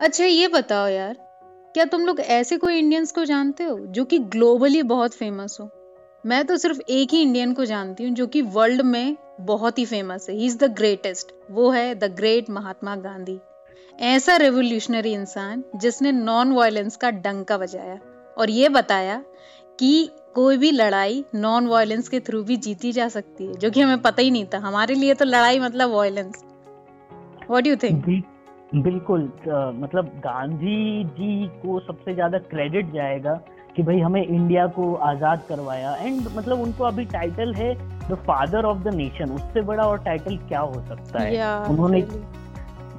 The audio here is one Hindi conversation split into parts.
अच्छा ये बताओ यार, क्या तुम लोग ऐसे कोई इंडियंस को जानते हो जो कि ग्लोबली बहुत फ़ेमस हो? मैं तो सिर्फ़ एक ही इंडियन को जानती हूँ जो कि वर्ल्ड में बहुत ही फ़ेमस है। ही इज़ द ग्रेटेस्ट वो है द ग्रेट महात्मा गांधी। ऐसा रेवोल्यूशनरी इंसान जिसने नॉन वायलेंस का डंका बजाया। और ये बताया कि कोई भी लड़ाई नॉन वायलेंस के थ्रू भी जीती जा सकती है, जो कि हमें पता ही नहीं था। हमारे लिए तो लड़ाई मतलब वायलेंस व्हाट यू थिंक बिल्कुल मतलब गांधी जी को सबसे ज़्यादा क्रेडिट जाएगा कि भाई हमें इंडिया को आज़ाद करवाया। एंड मतलब उनको अभी टाइटल है the father of the nation उससे बड़ा और टाइटल क्या हो सकता है? Yeah, उन्होंने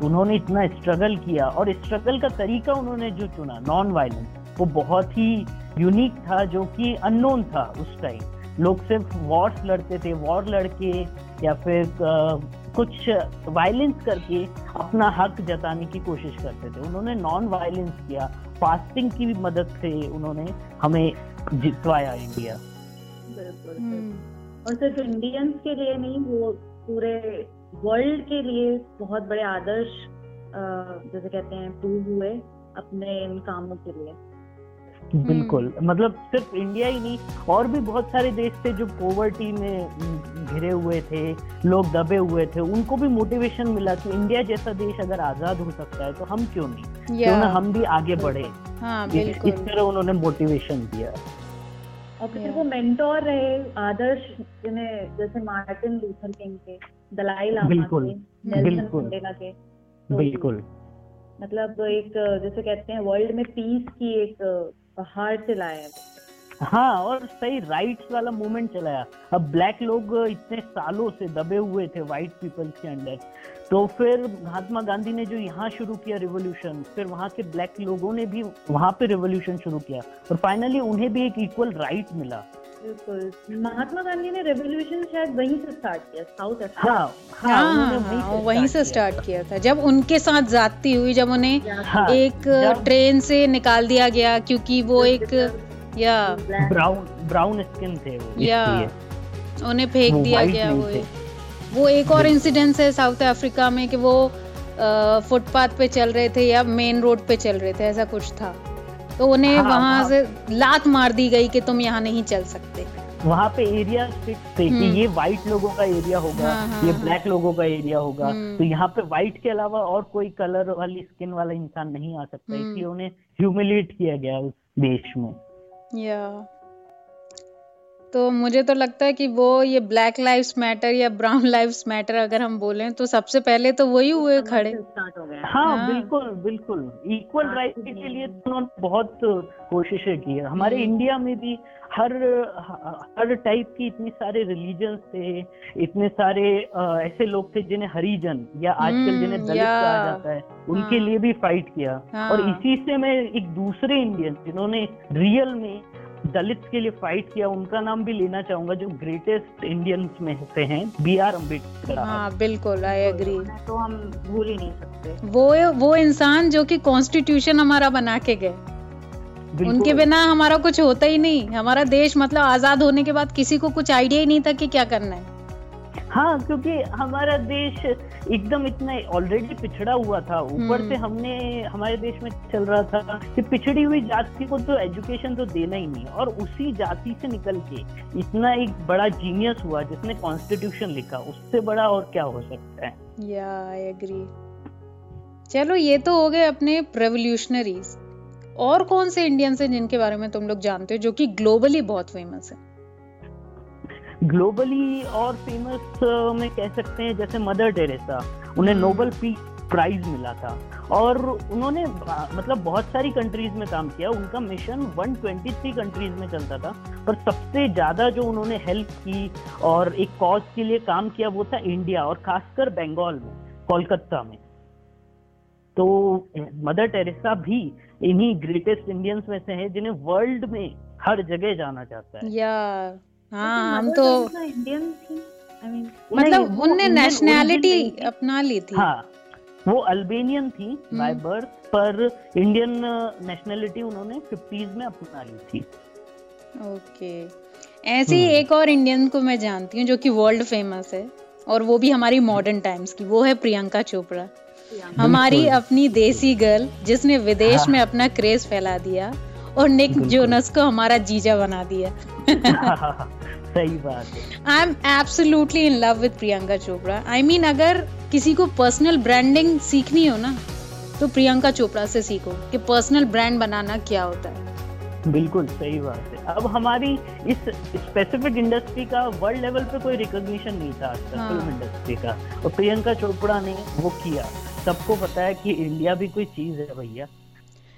उन्होंने इतना स्ट्रगल किया और स्ट्रगल का तरीका उन्होंने जो चुना नॉन वायलेंस वो बहुत ही यूनिक था जो कि अननोन था उस टाइम लोग सिर्फ़ वॉर्स लड़ते थे वॉर लड़के या फिर कुछ वायलेंस करके अपना हक जताने की कोशिश करते थे। उन्होंने नॉन वायलेंस किया। फास्टिंग की भी मदद से उन्होंने हमें जितवाया इंडिया। हम्म। और सिर्फ़ इंडियंस के लिए नहीं वो पूरे वर्ल्ड के लिए बहुत बड़े आदर्श जैसे कहते हैं प्रूव हुए अपने इन कामों के लिए। बिल्कुल। हम्म। मतलब सिर्फ़ इंडिया ही नहीं और भी बहुत सारे देश थे जो पॉवर्टी में घिरे हुए थे लोग दबे हुए थे उनको भी मोटिवेशन मिला कि इंडिया जैसा देश अगर आज़ाद हो सकता है तो हम क्यों नहीं? क्यों ना हम भी आगे बढ़े। हाँ, इस, इस तरह उन्होंने मोटिवेशन दिया। और फिर वो मेंटोर रहे आदर्श जिन्हें जैसे मार्टिन लूथर किंग के दलाई लामा बिल्कुल बिल्कुल। के तो बिल्कुल। मतलब एक जैसे कहते हैं वर्ल्ड में पीस की एक पहाड़ से हाँ और सही राइट्स वाला मूवमेंट चलाया। अब ब्लैक लोग इतने सालों से दबे हुए थे व्हाइट पीपल्स के अंडर तो फिर महात्मा गांधी ने जो यहाँ शुरू किया रिवोल्यूशन फिर वहाँ के ब्लैक लोगों ने भी वहाँ पे रिवोल्यूशन शुरू किया। और फाइनली उन्हें भी एक इक्वल राइट मिला। बिल्कुल। महात्मा गांधी ने रेवोल्यूशन शायद वहीं से स्टार्ट किया साउथ अफ्रीका हाँ, हाँ, हाँ, हाँ, हाँ वहीं से स्टार्ट किया था। जब उनके साथ जाती हुई जब उन्हें हाँ, एक ट्रेन से निकाल दिया गया क्योंकि वो एक या ब्राउन ब्राउन स्किन थे वो या उन्हें फेंक दिया गया वो वो एक और इंसिडेंस है साउथ अफ्रीका में कि वो फुटपाथ पे चल रहे थे या मेन रोड पे चल रहे थे ऐसा कुछ था। तो उन्हें हाँ, वहाँ हाँ, से लात मार दी गई कि तुम यहाँ नहीं चल सकते वहाँ पे एरिया फिक्स थे कि हम्म। ये व्हाइट लोगों का एरिया होगा हाँ, हाँ, ये ब्लैक हाँ। लोगों का एरिया होगा हम्म। तो यहाँ पे व्हाइट के अलावा और कोई कलर वाली स्किन वाला इंसान नहीं आ सकता हम्म। इसलिए उन्हें ह्यूमिलेट किया गया उस देश में या तो मुझे तो लगता है कि वो ये ब्लैक लाइव्स मैटर या ब्राउन लाइव्स मैटर अगर हम बोले तो सबसे पहले तो वही हुए खड़े। हाँ, हाँ बिल्कुल बिल्कुल। इक्वल राइट के लिए तो उन्होंने बहुत कोशिशें की है। हमारे हम्म। इंडिया में भी हर हर टाइप की इतने सारे रिलीजन थे इतने सारे ऐसे लोग थे जिन्हें हरिजन या आजकल हम्म, जिन्हें दलित कहा जाता है उनके हाँ, लिए भी फाइट किया। हाँ, और इसी से मैं एक दूसरे इंडियन जिन्होंने रियल में दलित के लिए फाइट किया उनका नाम भी लेना चाहूँगा जो ग्रेटेस्ट इंडियंस में से हैं बी आर अंबेडकर हाँ बिल्कुल आई एग्री तो हम भूल ही नहीं सकते। वो वो इंसान जो कि कॉन्स्टिट्यूशन हमारा बना के गए। उनके बिना हमारा कुछ होता ही नहीं। हमारा देश मतलब आज़ाद होने के बाद किसी को कुछ आइडिया ही नहीं था कि क्या करना है। हाँ क्योंकि हमारा देश एकदम इतना ऑलरेडी पिछड़ा हुआ था। ऊपर से हम्म। हमने हमारे देश में चल रहा था कि पिछड़ी हुई जाति को तो एजुकेशन तो देना ही नहीं और उसी जाति से निकल के इतना एक बड़ा जीनियस हुआ जिसने कॉन्स्टिट्यूशन लिखा। उससे बड़ा और क्या हो सकता है? या आई एग्री चलो ये तो हो गए अपने रेवोल्यूशनरीज और कौन से इंडियंस हैं जिनके बारे में तुम लोग जानते हो जो कि ग्लोबली बहुत फ़ेमस है? ग्लोबली और फ़ेमस में कह सकते हैं जैसे मदर टेरेसा उन्हें नोबल पीस प्राइज मिला था। और उन्होंने मतलब बहुत सारी कंट्रीज़ में काम किया। उनका मिशन 123 कंट्रीज़ में चलता था। पर सबसे ज़्यादा जो उन्होंने हेल्प की और एक कॉज के लिए काम किया वो था इंडिया और खासकर बंगाल में कोलकाता में। तो मदर टेरेसा भी इन्हीं ग्रेटेस्ट इंडियंस में से है जिन्हें वर्ल्ड में हर जगह जाना चाहता है। या हाँ हम तो इंडियन थी। मतलब उनने नेशनैलिटी अपना ली थी। हाँ वो अल्बेनियन थी बाय हम्म। बर्थ पर इंडियन नेशनैलिटी उन्होंने फिफ्टीज में अपना ली थी। ओके ऐसी ही हम्म। एक और इंडियन को मैं जानती हूँ जो कि वर्ल्ड फ़ेमस है और वो भी हमारी मॉडर्न टाइम्स की वो है प्रियंका चोपड़ा। हमारी अपनी देसी गर्ल जिसने विदेश हाँ। में अपना क्रेज फैला दिया और निक जोनस को हमारा जीजा बना दिया। सही बात है। I am absolutely in love with Priyanka Chopra I mean अगर किसी को पर्सनल ब्रांडिंग सीखनी हो ना तो प्रियंका चोपड़ा से सीखो कि पर्सनल ब्रांड बनाना क्या होता है। बिल्कुल सही बात है। अब हमारी इस स्पेसिफिक इंडस्ट्री का वर्ल्ड लेवल पे कोई रिकॉग्निशन नहीं था आज तक फ़िल्म हाँ। इंडस्ट्री का। और प्रियंका चोपड़ा ने वो किया। सबको पता है कि इंडिया भी कोई चीज़ है भैया।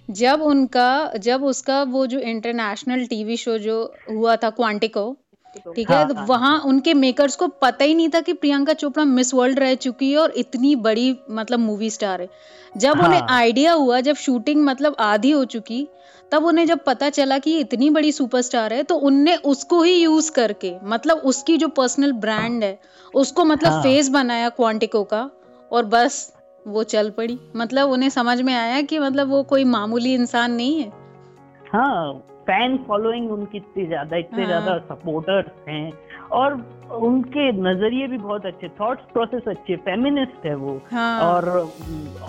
जब उनका जब उसका वो जो इंटरनेशनल टीवी शो जो हुआ था क्वांटिको ठीक है हाँ, हाँ, वहाँ उनके मेकर्स को पता ही नहीं था कि प्रियंका चोपड़ा मिस वर्ल्ड रह चुकी है और इतनी बड़ी मतलब मूवी स्टार है। जब हाँ, उन्हें आइडिया हुआ जब शूटिंग मतलब आधी हो चुकी तब उन्हें जब पता चला कि इतनी बड़ी सुपरस्टार है तो उनने उसको ही यूज़ करके मतलब उसकी जो पर्सनल ब्रांड है उसको मतलब हाँ. फेस बनाया क्वांटिको का और बस। वो चल पड़ी। मतलब उन्हें समझ में आया कि मतलब वो कोई मामूली इंसान नहीं है? हाँ फ़ैन फॉलोइंग उनकी इतनी ज़्यादा इतने हाँ. ज़्यादा सपोर्टर्स हैं और उनके नज़रिए भी बहुत अच्छे थॉट्स प्रोसेस अच्छे फेमिनिस्ट है वो। हाँ. और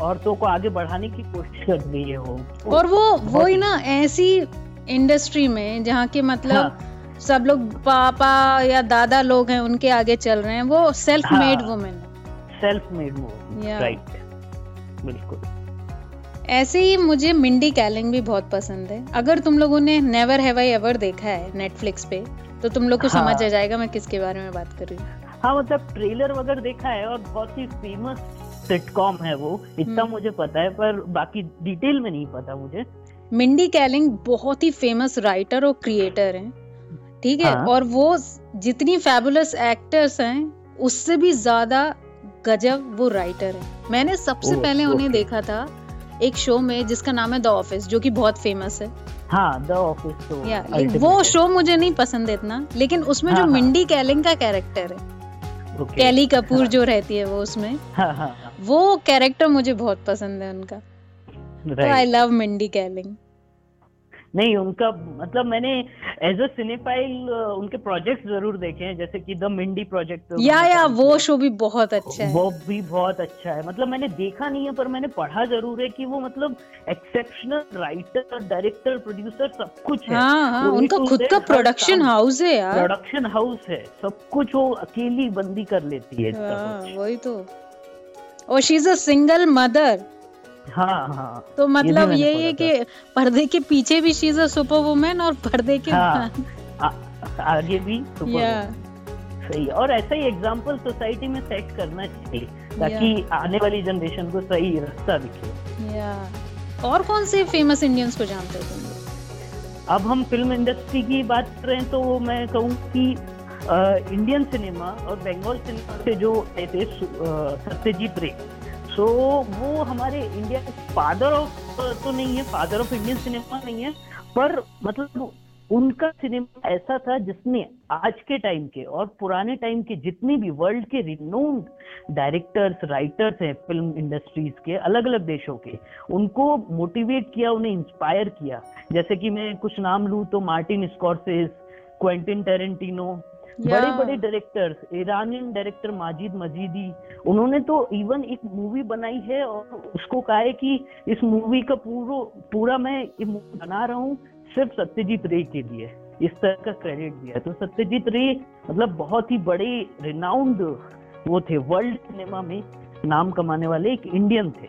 औरतों को आगे बढ़ाने की कोशिश कर रही है वो। और वो वो ही ना ऐसी इंडस्ट्री में जहाँ के मतलब हाँ. सब लोग पापा या दादा लोग हैं उनके आगे चल रहे हैं वो self made women self made women right बिल्कुल ऐसे ही मुझे मिंडी कैलिंग भी बहुत पसंद है अगर तुम लोगों ने नेवर हैव आई एवर देखा है नेटफ्लिक्स पे तो तुम लोग को हाँ। समझ आ जाएगा मैं किसके बारे में बात कर रही हूँ हाँ मतलब ट्रेलर वगैरह देखा है और बहुत ही फ़ेमस सिटकॉम है वो इतना हम्म। मुझे पता है पर बाकी डिटेल में नहीं पता मुझे मिंडी कैलिंग बहुत ही फ़ेमस राइटर और क्रिएटर हैं ठीक है हाँ। और वो जितनी फैबुलस एक्टर्स हैं उससे भी ज़्यादा गजब वो राइटर है। मैंने सबसे पहले उन्हें देखा था एक शो में जिसका नाम है द ऑफ़िस जो कि बहुत फ़ेमस है। हाँ द ऑफ़िस तो या वो शो मुझे नहीं पसंद है इतना लेकिन उसमें हाँ, जो हाँ, मिंडी कैलिंग का कैरेक्टर है कैली कपूर हाँ, जो रहती है वो उसमें हाँ, हाँ, हाँ, वो कैरेक्टर मुझे बहुत पसंद है उनका। तो आई लव मिंडी कैलिंग नहीं उनका मतलब मैंने एज अ सिनेफाइल उनके प्रोजेक्ट ज़रूर देखे हैं जैसे कि द मिंडी प्रोजेक्ट या या वो शो भी बहुत अच्छा है। वो भी बहुत अच्छा है। मतलब मैंने देखा नहीं है पर मैंने पढ़ा ज़रूर है कि वो मतलब एक्सेप्शनल राइटर डायरेक्टर प्रोड्यूसर सब कुछ है। हाँ, हाँ, उनका खुद का प्रोडक्शन हाउस है यार। प्रोडक्शन हाउस है। सब कुछ वो अकेली बंदी कर लेती है हाँ, वही तो। और she is a single mother हाँ हाँ। तो मतलब ये है कि पर्दे के पीछे भी शी इज़ सुपर वुमेन और पर्दे के हाँ, आ, आगे भी सुपर सही और ऐसा ही एग्जांपल सोसाइटी में सेट करना चाहिए ताकि आने वाली जनरेशन को सही रास्ता दिखे। या और कौन से फ़ेमस इंडियंस को जानते हो तुम? अब हम फ़िल्म इंडस्ट्री की बात कर रहे हैं तो मैं कहूँ कि इंडियन सिनेमा और बंगाल सिनेमा से जो सत्यजीत रे सो so, वो हमारे इंडिया के फादर ऑफ़ तो नहीं है फादर ऑफ़ इंडियन सिनेमा नहीं है पर मतलब उनका सिनेमा ऐसा था जिसने आज के टाइम के और पुराने टाइम के जितने भी वर्ल्ड के रिनोन्ड डायरेक्टर्स राइटर्स हैं फ़िल्म इंडस्ट्रीज़ के अलग अलग देशों के उनको मोटिवेट किया उन्हें इंस्पायर किया। जैसे कि मैं कुछ नाम लूँ तो मार्टिन स्कॉर्सेस क्वेंटिन टेरेंटिनो बड़े बड़े directors Iranian director Majid Majidi उन्होंने तो इवन एक मूवी बनाई है और उसको कहा है कि इस मूवी का पूरा पूरा मैं बना रहा हूँ सिर्फ़ सत्यजीत रे के लिए इस तरह का क्रेडिट दिया तो सत्यजीत रे मतलब बहुत ही बड़े रिनाउंड वो थे वर्ल्ड सिनेमा में नाम कमाने वाले एक इंडियन थे।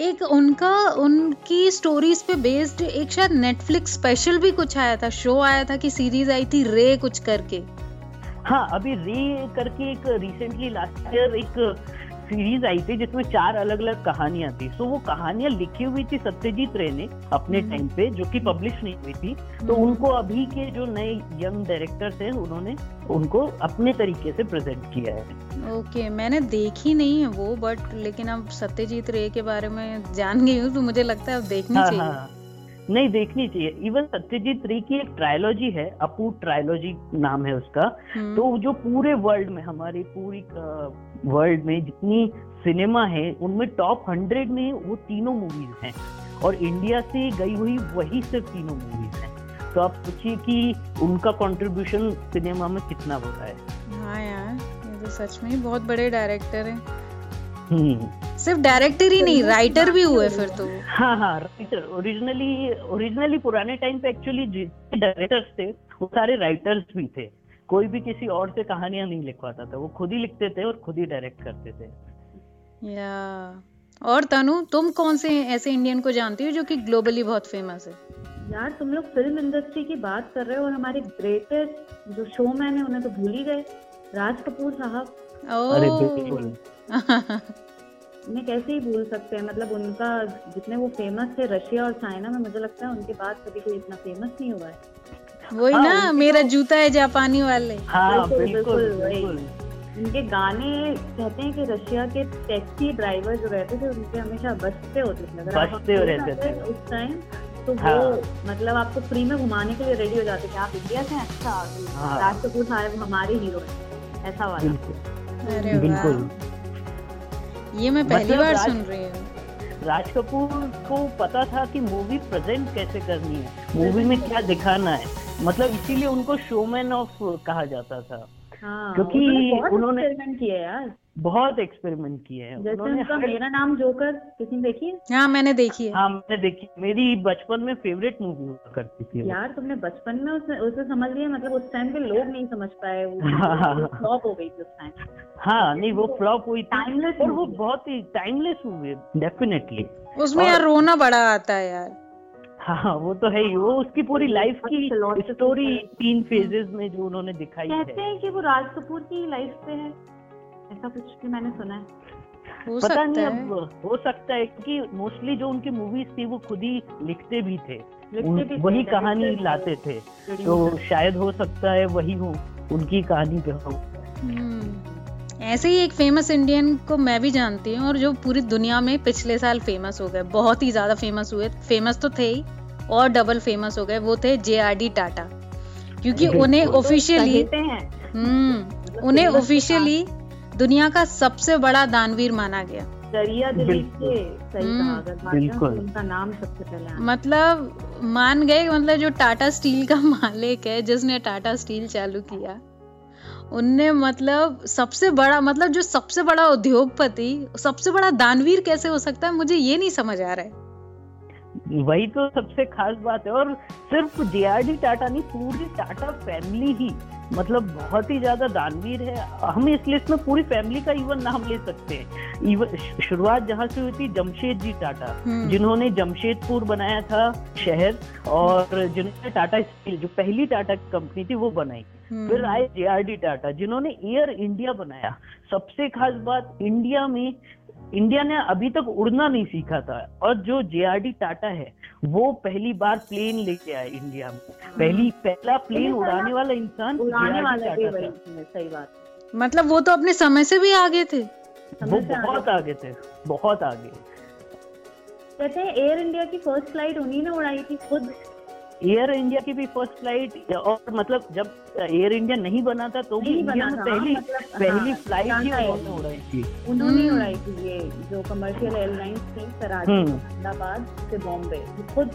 एक उनका उनकी स्टोरीज पे बेस्ड एक शायद नेटफ्लिक्स स्पेशल भी कुछ आया था शो आया था कि सीरीज़ आई थी रे कुछ करके। हाँ अभी रे करके एक रिसेंटली लास्ट ईयर एक सीरीज़ आई थी जिसमें चार अलग अलग कहानियाँ थी सो वो कहानियाँ लिखी हुई थी सत्यजीत रे ने अपने टाइम हम्म। पे जो कि पब्लिश नहीं हुई थी तो हम्म। उनको अभी के जो नए यंग डायरेक्टर्स हैं उन्होंने उनको अपने तरीके से प्रेजेंट किया है ओके okay, मैंने देखी नहीं है वो बट लेकिन अब सत्यजीत रे के बारे में जान गई हूँ तो मुझे लगता है अब देखनी हाँ, चाहिए हाँ. नहीं देखनी चाहिए। इवन सत्यजीत रे की एक ट्रायोलॉजी है अपू ट्रायोलॉजी नाम है उसका। हम्म। तो जो पूरे वर्ल्ड में हमारे पूरी वर्ल्ड में जितनी सिनेमा है उनमें टॉप हंड्रेड में वो तीनों मूवीज़ हैं। और इंडिया से गई हुई वही सिर्फ़ तीनों मूवीज़ हैं। तो आप पूछिए कि उनका कंट्रीब्यूशन सिनेमा में कितना होता है। हाँ यार ये तो सच में बहुत बड़े डायरेक्टर हैं। सिर्फ़ डायरेक्टर ही नहीं राइटर भी हुए फिर तो। हाँ हाँ राइटर ओरिजिनली ओरिजिनली पुराने टाइम पे एक्चुअली जितने डायरेक्टर्स थे वो सारे राइटर्स भी थे। कोई भी किसी और से कहानियाँ नहीं लिखवाता था। वो खुद ही लिखते थे और खुद ही डायरेक्ट करते थे। या। और तनु तुम कौन से ऐसे इंडियन को जानती हो जो कि ग्लोबली बहुत फ़ेमस है? यार तुम लोग फ़िल्म इंडस्ट्री की बात कर रहे हो और हमारे ग्रेटेस्ट जो शो मैन है उन्हें तो भूल ही गए। राज कपूर साहब। अरे ओ बिल्कुल। उन्हें कैसे ही भूल सकते हैं? मतलब उनका जितने वो फ़ेमस थे रशिया और चाइना में मुझे लगता है उनके बाद कभी कोई इतना फ़ेमस नहीं हुआ है। वही हाँ, ना मेरा तो- जूता है जापानी वाले। हाँ बिल्कुल, बिल्कुल उनके गाने कहते हैं कि रशिया के टैक्सी ड्राइवर जो रहते थे उनके हमेशा बजते होते थे। अगर आप बजते रहते थे। उस टाइम तो हाँ। वो मतलब आपको फ्री में घुमाने के लिए रेडी हो जाते थे। आप इंडिया से अच्छा हाँ। राज कपूर साहब हमारे हीरो हैं। ऐसा वाला। बिल्कुल। ये मैं पहली मतलब बार सुन रही हूँ। राज कपूर को पता था कि मूवी प्रेजेंट कैसे करनी है। मूवी में क्या दिखाना है। मतलब इसीलिए उनको शोमैन ऑफ़ कहा जाता था। हाँ क्योंकि उन्होंने किया यार। बहुत एक्सपेरिमेंट किए हैं। उन्होंने हर- मेरा नाम जोकर किसी ने देखी है? हाँ मैंने देखी है। हाँ मैंने देखी मेरी बचपन में फेवरेट मूवी हुआ करती थी यार तुमने बचपन में उसे उसे समझ लिया? मतलब उस टाइम पे लोग नहीं समझ पाए हाँ। वो फ्लॉप हो गई थी उस टाइम हाँ नहीं वो फ्लॉप हुई थी। Timeless और वो बहुत ही टाइमलेस मूवी डेफिनेटली उसमें यार रोना बड़ा आता है यार। हाँ वो तो है ही। वो उसकी पूरी लाइफ की philosophy स्टोरी तीन फेजेस में जो उन्होंने दिखाई कहते हैं। कि वो राज कपूर की लाइफ पे है। ऐसा कुछ भी मैंने सुना है। हो पता सकता नहीं है अब हो। सकता है कि मोस्टली जो उनकी मूवीज़ थी वो खुद ही लिखते भी थे। लिखते भी वही कहानी लाते थे। तो शायद हो सकता है वही हो उनकी कहानी पे हो। हम्म। ऐसे ही एक फ़ेमस इंडियन को मैं भी जानती हूँ और जो पूरी दुनिया में पिछले साल फ़ेमस हो गए। बहुत ही ज़्यादा फ़ेमस हुए। फ़ेमस तो थे ही और डबल फ़ेमस हो गए। वो थे जे आर डी टाटा क्योंकि उन्हें तो ऑफिशियली हम्म। मतलब उन्हें ऑफिशियली दुनिया का सबसे बड़ा दानवीर माना गया। दरिया दिलीप के सही हम्म, कहा तो बिल्कुल। उनका नाम सबसे पहले मतलब मान गए मतलब जो टाटा स्टील का मालिक है जिसने टाटा स्टील चालू किया उनने मतलब सबसे बड़ा मतलब जो सबसे बड़ा उद्योगपति सबसे बड़ा दानवीर कैसे हो सकता है मुझे ये नहीं समझ आ रहा है। वही तो सबसे खास बात है। और सिर्फ़ जेआरडी टाटा नहीं पूरी टाटा फैमिली ही मतलब बहुत ही ज़्यादा दानवीर है। हम इस लिस्ट में पूरी फैमिली का इवन नाम ले सकते हैं। इवन शुरुआत जहाँ से हुई थी जमशेद जी टाटा हम्म। जिन्होंने जमशेदपुर बनाया था शहर और जिन्होंने टाटा स्टील जो पहली टाटा कंपनी थी वो बनाई। हम्म। फिर आए जेआरडी टाटा जिन्होंने एयर इंडिया बनाया। सबसे खास बात इंडिया में इंडिया ने अभी तक उड़ना नहीं सीखा था। और जो जेआरडी टाटा है। वो पहली बार प्लेन लेके आए इंडिया में। पहली पहला प्लेन उड़ाने वाला इंसान उड़ाने वाला है, सही बात मतलब वो तो अपने समय से भी आगे थे। वो से बहुत आगे थे बहुत आगे। कहते हैं एयर इंडिया की फ़र्स्ट फ़्लाइट उन्हीं ने उड़ाई थी खुद। एयर इंडिया की भी फ़र्स्ट फ़्लाइट और मतलब जब एयर इंडिया नहीं बना था तो भी इंडिया में पहली मतलब, पहली हाँ, फ़्लाइट ही उड़ाई थी। उन्होंने हम्म। उड़ाई थी ये जो कमर्शियल एयरलाइंस थी कराची हम्म। अहमदाबाद से बॉम्बे खुद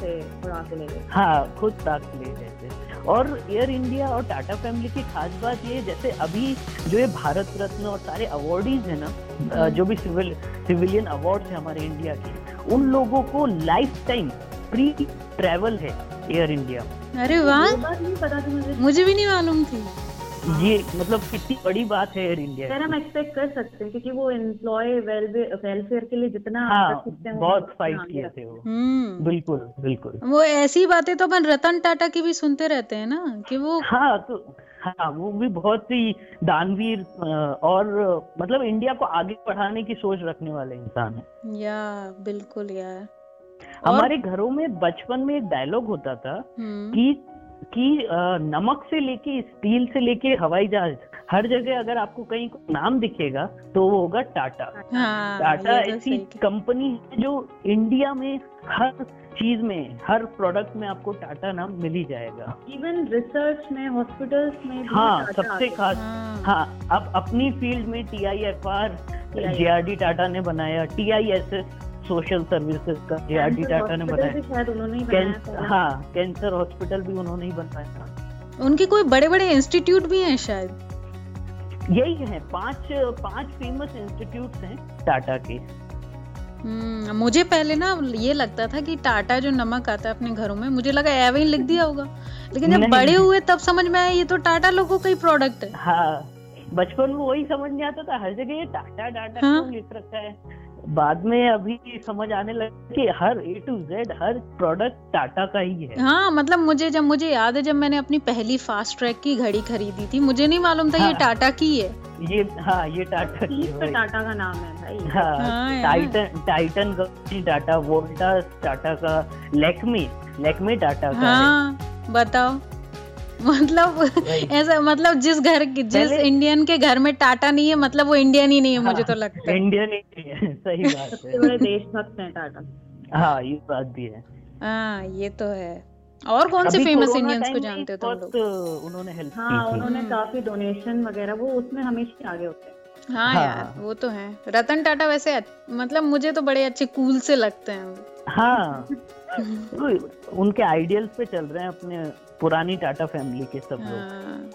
से उड़ा के ले गए। हाँ खुद ताक ले गए थे। और एयर इंडिया और टाटा फैमिली की खास बात ये जैसे अभी जो ये भारत रत्न और सारे अवार्डीज है ना जो भी सिविल सिविलियन अवार्ड है हमारे इंडिया के उन लोगों को लाइफ टाइम फ्री ट्रेवल है एयर इंडिया। अरे वाह। नहीं पता थी मुझे। मुझे भी नहीं मालूम थी। ये मतलब कितनी बड़ी बात है एयर इंडिया। खैर हम एक्सपेक्ट कर सकते हैं क्योंकि वो एम्प्लॉय वेलफेयर के लिए जितना हाँ हैं बहुत फाइट किए थे वो। हम्म। बिल्कुल बिल्कुल। वो ऐसी बातें तो अपन रतन टाटा की भी सुनते रहते हैं ना कि वो हाँ तो हाँ वो भी बहुत ही दानवीर और मतलब इंडिया को आगे बढ़ाने की सोच रखने वाले इंसान है। या बिल्कुल यार। हमारे घरों में बचपन में एक डायलॉग होता था हम्म। कि कि नमक से लेके स्टील से लेके हवाई जहाज़ हर जगह अगर आपको कहीं नाम दिखेगा तो वो होगा टाटा। हाँ टाटा तो ऐसी कंपनी है जो इंडिया में हर चीज़ में हर प्रोडक्ट में आपको टाटा नाम मिल ही जाएगा। इवन रिसर्च में हॉस्पिटल्स में भी हाँ सबसे खास। हाँ। हाँ अब अपनी फ़ील्ड में T I F R TIFR JRD Tata ने बनाया T I S S social services का हैं। जेआरडी कैंसर टाटा ने बनाया। भी शायद उन्होंने ही बनाया कैंसर। हाँ हॉस्पिटल भी उन्होंने ही बनवाया था। उनके कोई बड़े बड़े इंस्टीट्यूट भी हैं शायद? यही है पाँच पाँच फ़ेमस इंस्टीट्यूट हैं टाटा के। हम्म मुझे पहले ना ये लगता था कि टाटा जो नमक आता है अपने घरों में मुझे लगा एवे ही लिख दिया होगा। लेकिन जब बड़े हुए तब समझ में आया ये तो टाटा लोगों का ही प्रोडक्ट है। हाँ बचपन में वही समझ नहीं आता था हर जगह ये टाटा टाटा हाँ? क्यों लिख रखा है? बाद में अभी समझ आने लगा कि हर ए टू जेड हर प्रोडक्ट टाटा का ही है। हाँ मतलब मुझे जब मुझे याद है जब मैंने अपनी पहली फास्ट ट्रैक की घड़ी खरीदी थी मुझे नहीं मालूम था हाँ, ये टाटा की है। ये हाँ ये टाटा की है। टाटा का नाम है भाई। हाँ, हाँ Titan Titan company Tata Voltas Tata का लेक्मी लेकमी टाटा का हाँ बताओ। मतलब ऐसा मतलब जिस घर जिस इंडियन के घर में टाटा नहीं है मतलब वो इंडियन ही नहीं है हाँ, मुझे तो लगता है। इंडियन ही नहीं है सही बात है। देशभक्त हैं टाटा। हाँ ये बात भी है। हाँ ये तो है। और कौन से फ़ेमस इंडियंस को जानते हो तुम लोग? उन्होंने हेल्प हाँ उन्होंने काफ़ी डोनेशन वगैरह वो उसमें हमेशा आगे होते हैं। हाँ, हाँ। यार वो तो है। रतन टाटा वैसे मतलब मुझे तो बड़े अच्छे कूल से लगते हैं हाँ। तो उनके आइडियल्स पे चल रहे हैं अपने पुरानी टाटा फैमिली के सब लोग। हाँ।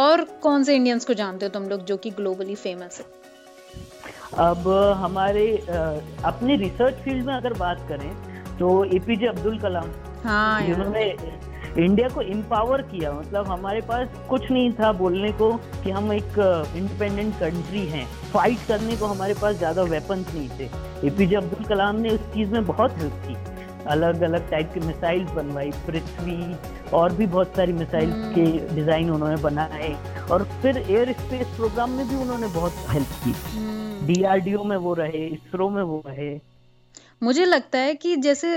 और कौन से इंडियंस को जानते हो तुम लोग जो कि ग्लोबली फ़ेमस है? अब हमारे अपने रिसर्च फ़ील्ड में अगर बात करें तो एपीजे अब्दुल कलाम हाँ जिन्होंने इंडिया को एम्पावर किया। मतलब हमारे पास कुछ नहीं था बोलने को कि हम एक इंडिपेंडेंट कंट्री हैं। फाइट करने को हमारे पास ज़्यादा वेपन्स नहीं थे। एपीजे अब्दुल कलाम ने उस चीज़ में बहुत हेल्प की। अलग अलग टाइप की मिसाइल बनवाई पृथ्वी और भी बहुत सारी मिसाइल हम्म। के डिज़ाइन उन्होंने बनाए। और फिर एयर स्पेस प्रोग्राम में भी उन्होंने बहुत हेल्प की। DRDO hmm. में वो रहे इसरो में वो रहे। मुझे लगता है कि जैसे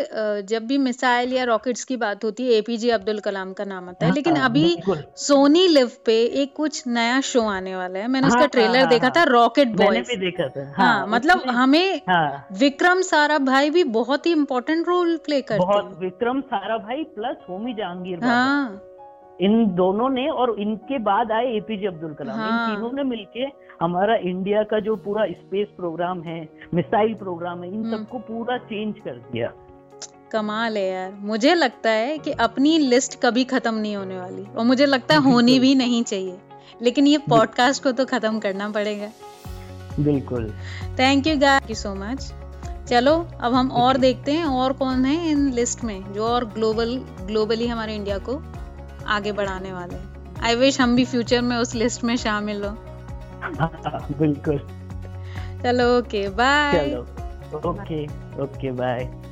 जब भी मिसाइल या रॉकेट्स की बात होती है एपीजे अब्दुल कलाम का नाम आता है हाँ, लेकिन अभी सोनी लिव पे एक कुछ नया शो आने वाला है। मैंने हाँ, उसका ट्रेलर हाँ, देखा था रॉकेट बॉयज़ देखा था हाँ, हाँ मतलब हमें हाँ, विक्रम सारा भाई भी बहुत ही इम्पोर्टेंट रोल प्ले करते हैं। विक्रम सारा भाई प्लस होमी जहांगीर हाँ। इन दोनों ने और इनके बाद आए एपीजे अब्दुल कलाम। हाँ। इन तीनों ने मिलके हमारा इंडिया का जो पूरा स्पेस प्रोग्राम है मिसाइल प्रोग्राम है इन हम्म। सबको पूरा चेंज कर दिया। कमाल है यार। मुझे लगता है कि अपनी लिस्ट कभी खत्म नहीं होने वाली और मुझे लगता है होनी भी नहीं चाहिए। लेकिन ये पॉडकास्ट को तो खत्म करना पड़ेगा। बिल्कुल। Thank you thank you so much चलो अब हम और देखते हैं और कौन है इन लिस्ट में जो और ग्लोबल ग्लोबली हमारे इंडिया को आगे बढ़ाने वाले आई विश हम भी फ्यूचर में उस लिस्ट में शामिल हो। बिल्कुल। चलो okay bye okay okay bye